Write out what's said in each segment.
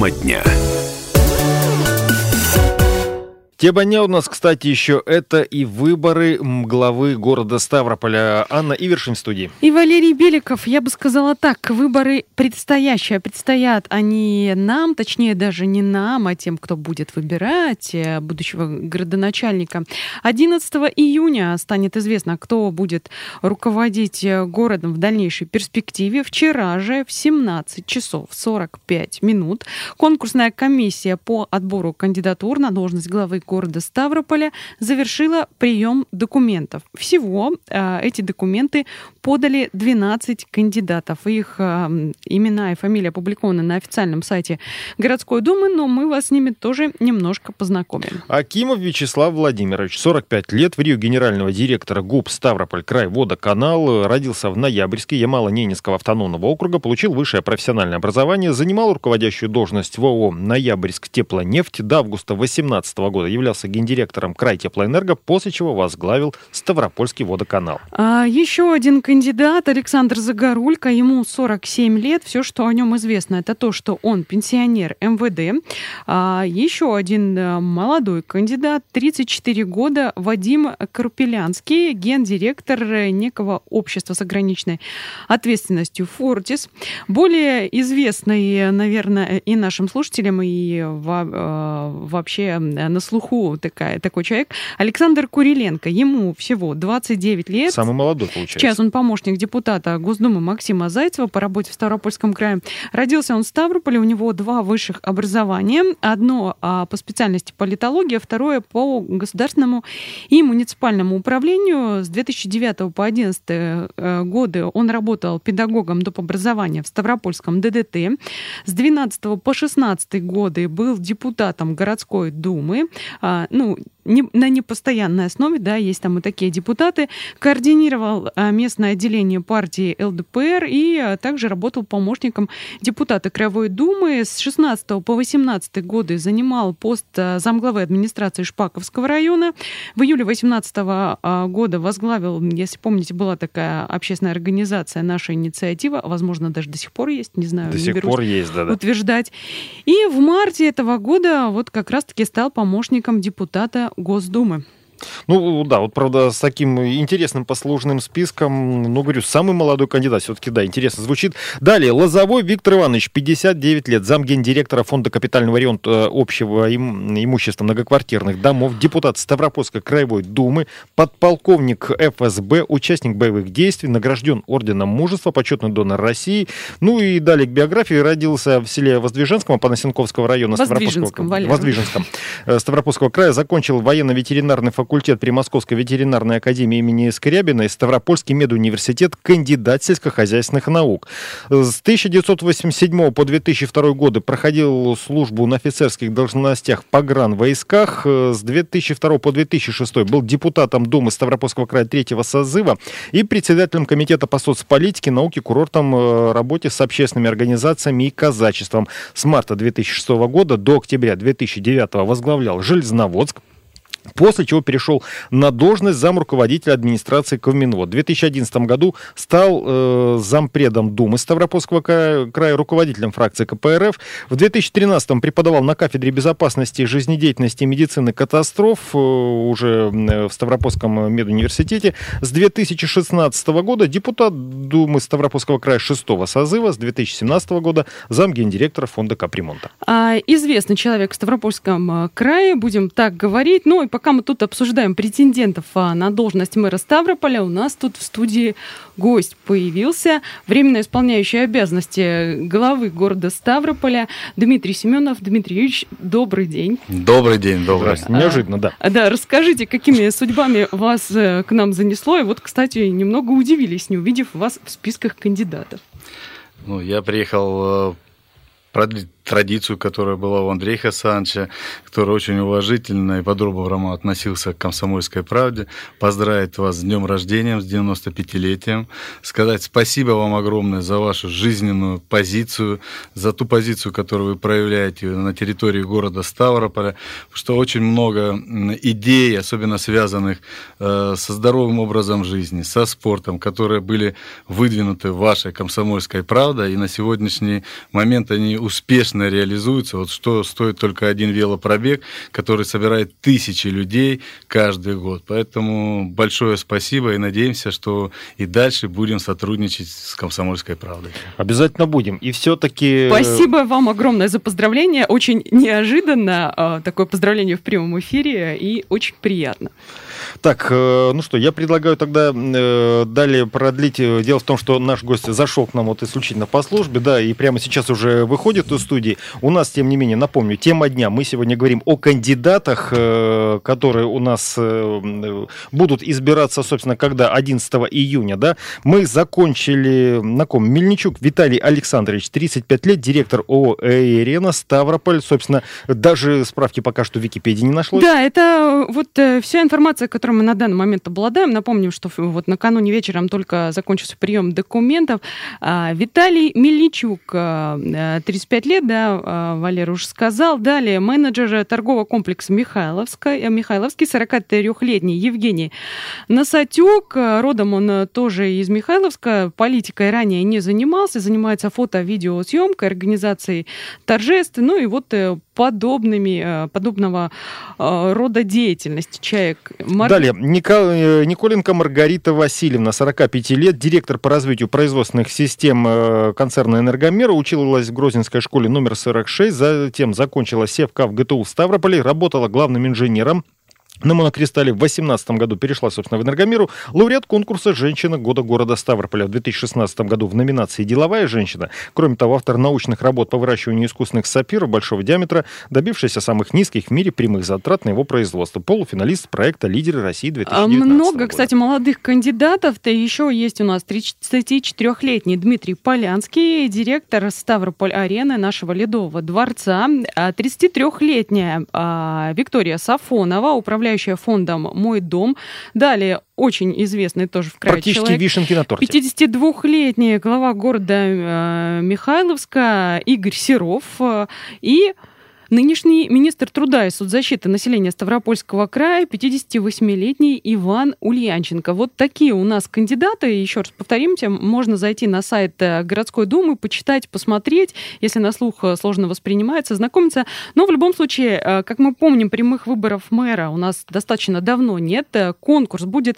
Тема дня. Тема дня у нас, кстати, еще это и выборы главы города Ставрополя. Анна Ивершин в студии. И Валерий Беликов. Я бы сказала так, выборы предстоящие. Предстоят они нам, точнее даже не нам, а тем, кто будет выбирать э, будущего городоначальника. 11 июня станет известно, кто будет руководить э, городом в дальнейшей перспективе. Вчера же в 17 часов 45 минут конкурсная комиссия по отбору кандидатур на должность главы города Ставрополя завершила прием документов. Всего э, эти документы подали 12 кандидатов. Их э, имена и фамилии опубликованы на официальном сайте городской думы, но мы вас с ними тоже немножко познакомим. Акимов Вячеслав Владимирович, 45 лет, в Рио генерального директора ГУП Ставрополь, край водоканал, родился в Ноябрьске Ямало-Ненецкого автономного округа, получил высшее профессиональное образование, занимал руководящую должность в ООО «Ноябрьск теплонефть» до августа 2018 года, являлся гендиректором край теплоэнерго, после чего возглавил Ставропольский водоканал. А еще один кандидат Александр Загорулько, ему 47 лет. Все, что о нем известно, это то, что он пенсионер МВД. А еще один э, молодой кандидат, 34 года, Вадим Карпелянский, гендиректор некого общества с ограниченной ответственностью «Фортис». Более известный, наверное, и нашим слушателям, и э, вообще на слуху слуху такая, такой человек. Александр Куриленко, ему всего 29 лет. Самый молодой, получается. Сейчас он помощник депутата Госдумы Максима Зайцева по работе в Ставропольском крае. Родился он в Ставрополе, у него два высших образования. Одно а, по специальности политология, второе по государственному и муниципальному управлению. С 2009 по 2011 э, годы он работал педагогом доп. образования в Ставропольском ДДТ. С 12 по 16 годы был депутатом городской думы. А, ну, не, на непостоянной основе, да, есть там и такие депутаты, координировал а, местное отделение партии ЛДПР и а, также работал помощником депутата Краевой Думы. С 16 по 18 годы занимал пост а, замглавы администрации Шпаковского района. В июле 18 года возглавил, если помните, была такая общественная организация «Наша инициатива», возможно, даже до сих пор есть, не знаю, до не сих пор есть, да, да. утверждать. И в марте этого года вот как раз-таки стал помощником депутата Госдумы. Ну, да, вот, правда, с таким интересным послужным списком, ну, говорю, самый молодой кандидат, все-таки, да, интересно звучит. Далее, Лозовой Виктор Иванович, 59 лет, замгендиректора Фонда капитального ремонта общего им, имущества многоквартирных домов, депутат Ставропольской краевой думы, подполковник ФСБ, участник боевых действий, награжден орденом мужества, почетный донор России. Ну и далее к биографии. Родился в селе Воздвиженском, Панасенковского района Воздвиженском, Ставропольского, Воздвиженском, э, Ставропольского края, закончил военно-ветеринарный факультет факультет при Московской ветеринарной академии имени Скрябина и Ставропольский медуниверситет, кандидат сельскохозяйственных наук. С 1987 по 2002 годы проходил службу на офицерских должностях в погранвойсках. С 2002 по 2006 был депутатом Думы Ставропольского края третьего созыва и председателем комитета по соцполитике, науке, курортам, э, работе с общественными организациями и казачеством. С марта 2006 года до октября 2009 возглавлял Железноводск, После чего перешел на должность зам руководителя администрации Ковминвод. В 2011 году стал э, зампредом Думы Ставропольского края, руководителем фракции КПРФ. В 2013 преподавал на кафедре безопасности, жизнедеятельности и медицины катастроф э, уже в Ставропольском медуниверситете. С 2016 года депутат Думы Ставропольского края шестого созыва. С 2017 года зам гендиректора фонда капремонта. А, известный человек в Ставропольском э, крае, будем так говорить. Ну и пока мы тут обсуждаем претендентов а, на должность мэра Ставрополя, у нас тут в студии гость появился, временно исполняющий обязанности главы города Ставрополя Дмитрий Семенов. Дмитрий Юрьевич, добрый день. Добрый день, добрый. Здравствуйте. Неожиданно, да. А, да, расскажите, какими судьбами вас э, к нам занесло. И вот, кстати, немного удивились, не увидев вас в списках кандидатов. Ну, я приехал э, продлить традицию, которая была у Андрея Хасановича, который очень уважительно и по-доброму относился к комсомольской правде. Поздравить вас с днем рождения, с 95-летием. Сказать спасибо вам огромное за вашу жизненную позицию, за ту позицию, которую вы проявляете на территории города Ставрополя, что очень много идей, особенно связанных э, со здоровым образом жизни, со спортом, которые были выдвинуты вашей комсомольской правдой, и на сегодняшний момент они успешно действительно реализуются. Вот что стоит только один велопробег, который собирает тысячи людей каждый год. Поэтому большое спасибо и надеемся, что и дальше будем сотрудничать с «Комсомольской правдой». Обязательно будем. И все-таки... Спасибо вам огромное за поздравление. Очень неожиданно а, такое поздравление в прямом эфире и очень приятно. Так, э, ну что, я предлагаю тогда э, далее продлить. Дело в том, что наш гость зашел к нам вот исключительно по службе, да, и прямо сейчас уже выходит из студии. У нас, тем не менее, напомню, тема дня. Мы сегодня говорим о кандидатах, э, которые у нас будут избираться, собственно, когда? 11 июня, да. Мы закончили на ком? Мельничук Виталий Александрович, 35 лет, директор ООО «Ирена», Ставрополь. Собственно, даже справки пока что в Википедии не нашлось. Да, это вот вся информация, которой мы на данный момент обладаем. Напомним, что вот накануне вечером только закончился прием документов. А, Виталий Мельничук, 35 а, лет, да, а, Валера уже сказал. Далее менеджер торгового комплекса Михайловская, Михайловский, 43-летний Евгений Насатюк. Родом он тоже из Михайловска. Политикой ранее не занимался. Занимается фото-видеосъемкой, организацией торжеств. Ну и вот э, подобными, э, подобного э, рода деятельности. Человек Мар... Далее. Ника... Николенко Маргарита Васильевна, 45 лет, директор по развитию производственных систем э, концерна «Энергомера», училась в Грозинской школе номер 46, затем закончила СЕВК в ГТУ Ставрополе, работала главным инженером на монокристалле в 2018 году перешла, собственно, в Энергомиру. Лауреат конкурса «Женщина года города Ставрополя» в 2016 году в номинации «Деловая женщина». Кроме того, автор научных работ по выращиванию искусственных сапиров большого диаметра, добившийся самых низких в мире прямых затрат на его производство. Полуфиналист проекта «Лидеры России 2019 а Много, года. кстати, молодых кандидатов-то еще есть у нас 34-летний Дмитрий Полянский, директор Ставрополь-арены нашего Ледового дворца. 33-летняя а, Виктория Сафонова, управляющая управляющая фондом «Мой дом». Далее очень известный тоже в крае Практически человек. вишенки на торте. 52-летний глава города э, Михайловска Игорь Серов э, и Нынешний министр труда и соцзащиты населения Ставропольского края 58-летний Иван Ульянченко. Вот такие у нас кандидаты. Еще раз повторимте, можно зайти на сайт э, городской думы, почитать, посмотреть, если на слух э, сложно воспринимается, знакомиться. Но в любом случае, э, как мы помним, прямых выборов мэра у нас достаточно давно нет. Конкурс будет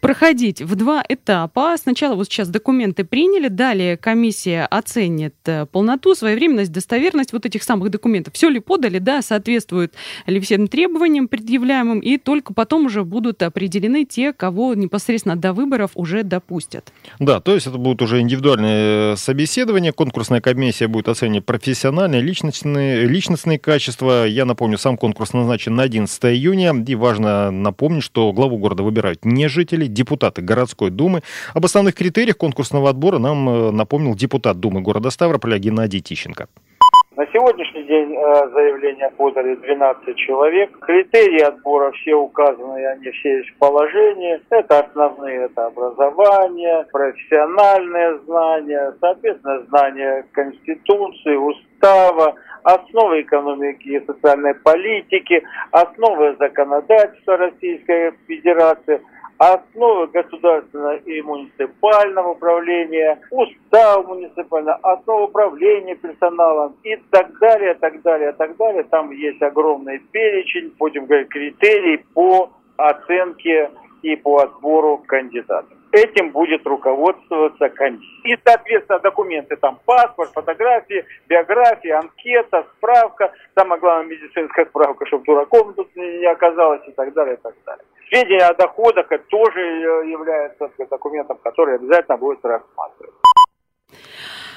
проходить в два этапа. Сначала вот сейчас документы приняли, далее комиссия оценит полноту, своевременность, достоверность вот этих самых документов. Все ли подали, да, соответствуют ли всем требованиям предъявляемым, и только потом уже будут определены те, кого непосредственно до выборов уже допустят. Да, то есть это будут уже индивидуальные собеседования, конкурсная комиссия будет оценивать профессиональные, личностные, личностные качества. Я напомню, сам конкурс назначен на 11 июня, и важно напомнить, что главу города выбирают не жители, депутаты городской думы. Об основных критериях конкурсного отбора нам э, напомнил депутат Думы города Ставрополя Геннадий Тищенко. На сегодняшний день э, заявления подали 12 человек. Критерии отбора все указаны, они все есть в положении. Это основные, это образование, профессиональные знания, соответственно, знания Конституции, Устава, основы экономики и социальной политики, основы законодательства Российской Федерации – основы государственного и муниципального управления, устав муниципального, основы управления персоналом и так далее, так далее, так далее. Там есть огромный перечень, будем говорить, критерий по оценке и по отбору кандидатов. Этим будет руководствоваться комиссия. И, соответственно, документы там паспорт, фотографии, биография, анкета, справка, самое главное медицинская справка, чтобы дураком тут не оказалось и так далее, и так далее. Сведения о доходах это тоже э, является документом, который обязательно будет рассматриваться.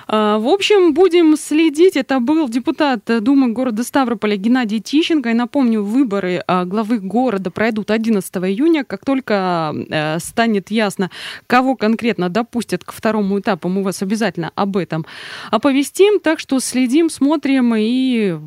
А, в общем, будем следить. Это был депутат Думы города Ставрополя Геннадий Тищенко. И напомню, выборы а, главы города пройдут 11 июня. Как только э, станет ясно, кого конкретно допустят к второму этапу, мы вас обязательно об этом оповестим. Так что следим, смотрим и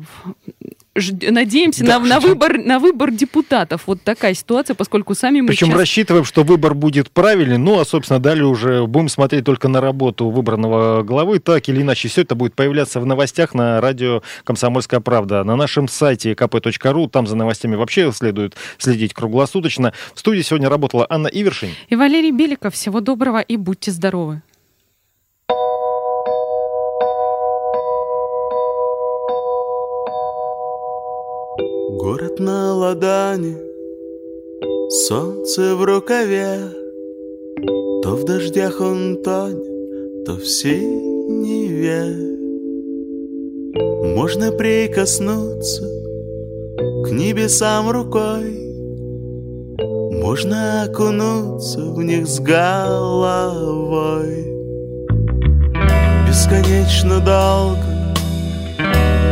надеемся да, на, на, выбор, на выбор депутатов. Вот такая ситуация, поскольку сами мы Причем сейчас... рассчитываем, что выбор будет правильный, ну, а, собственно, далее уже будем смотреть только на работу выбранного главы. Так или иначе, все это будет появляться в новостях на радио «Комсомольская правда». На нашем сайте kp.ru, там за новостями вообще следует следить круглосуточно. В студии сегодня работала Анна Ивершин. И Валерий Беликов. Всего доброго и будьте здоровы. Город на ладони, солнце в рукаве, То в дождях он тонет, то в синеве. Можно прикоснуться к небесам рукой, Можно окунуться в них с головой. Бесконечно долго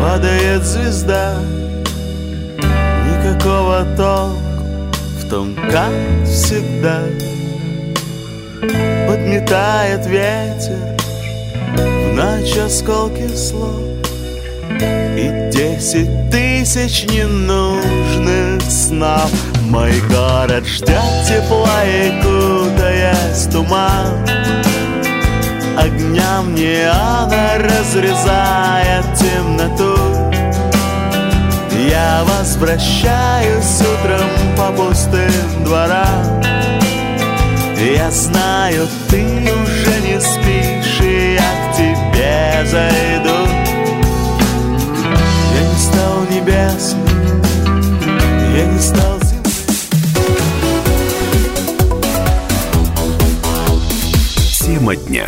падает звезда, Никакого толку в том, как всегда. Подметает ветер в ночь осколки слов И десять тысяч ненужных снов. Мой город ждет тепла и кутаясь туман. Огням неона разрезает темноту Я возвращаюсь утром по пустым дворам. Я знаю, ты уже не спишь, и я к тебе зайду. Я не стал небесным, я не стал Тема дня.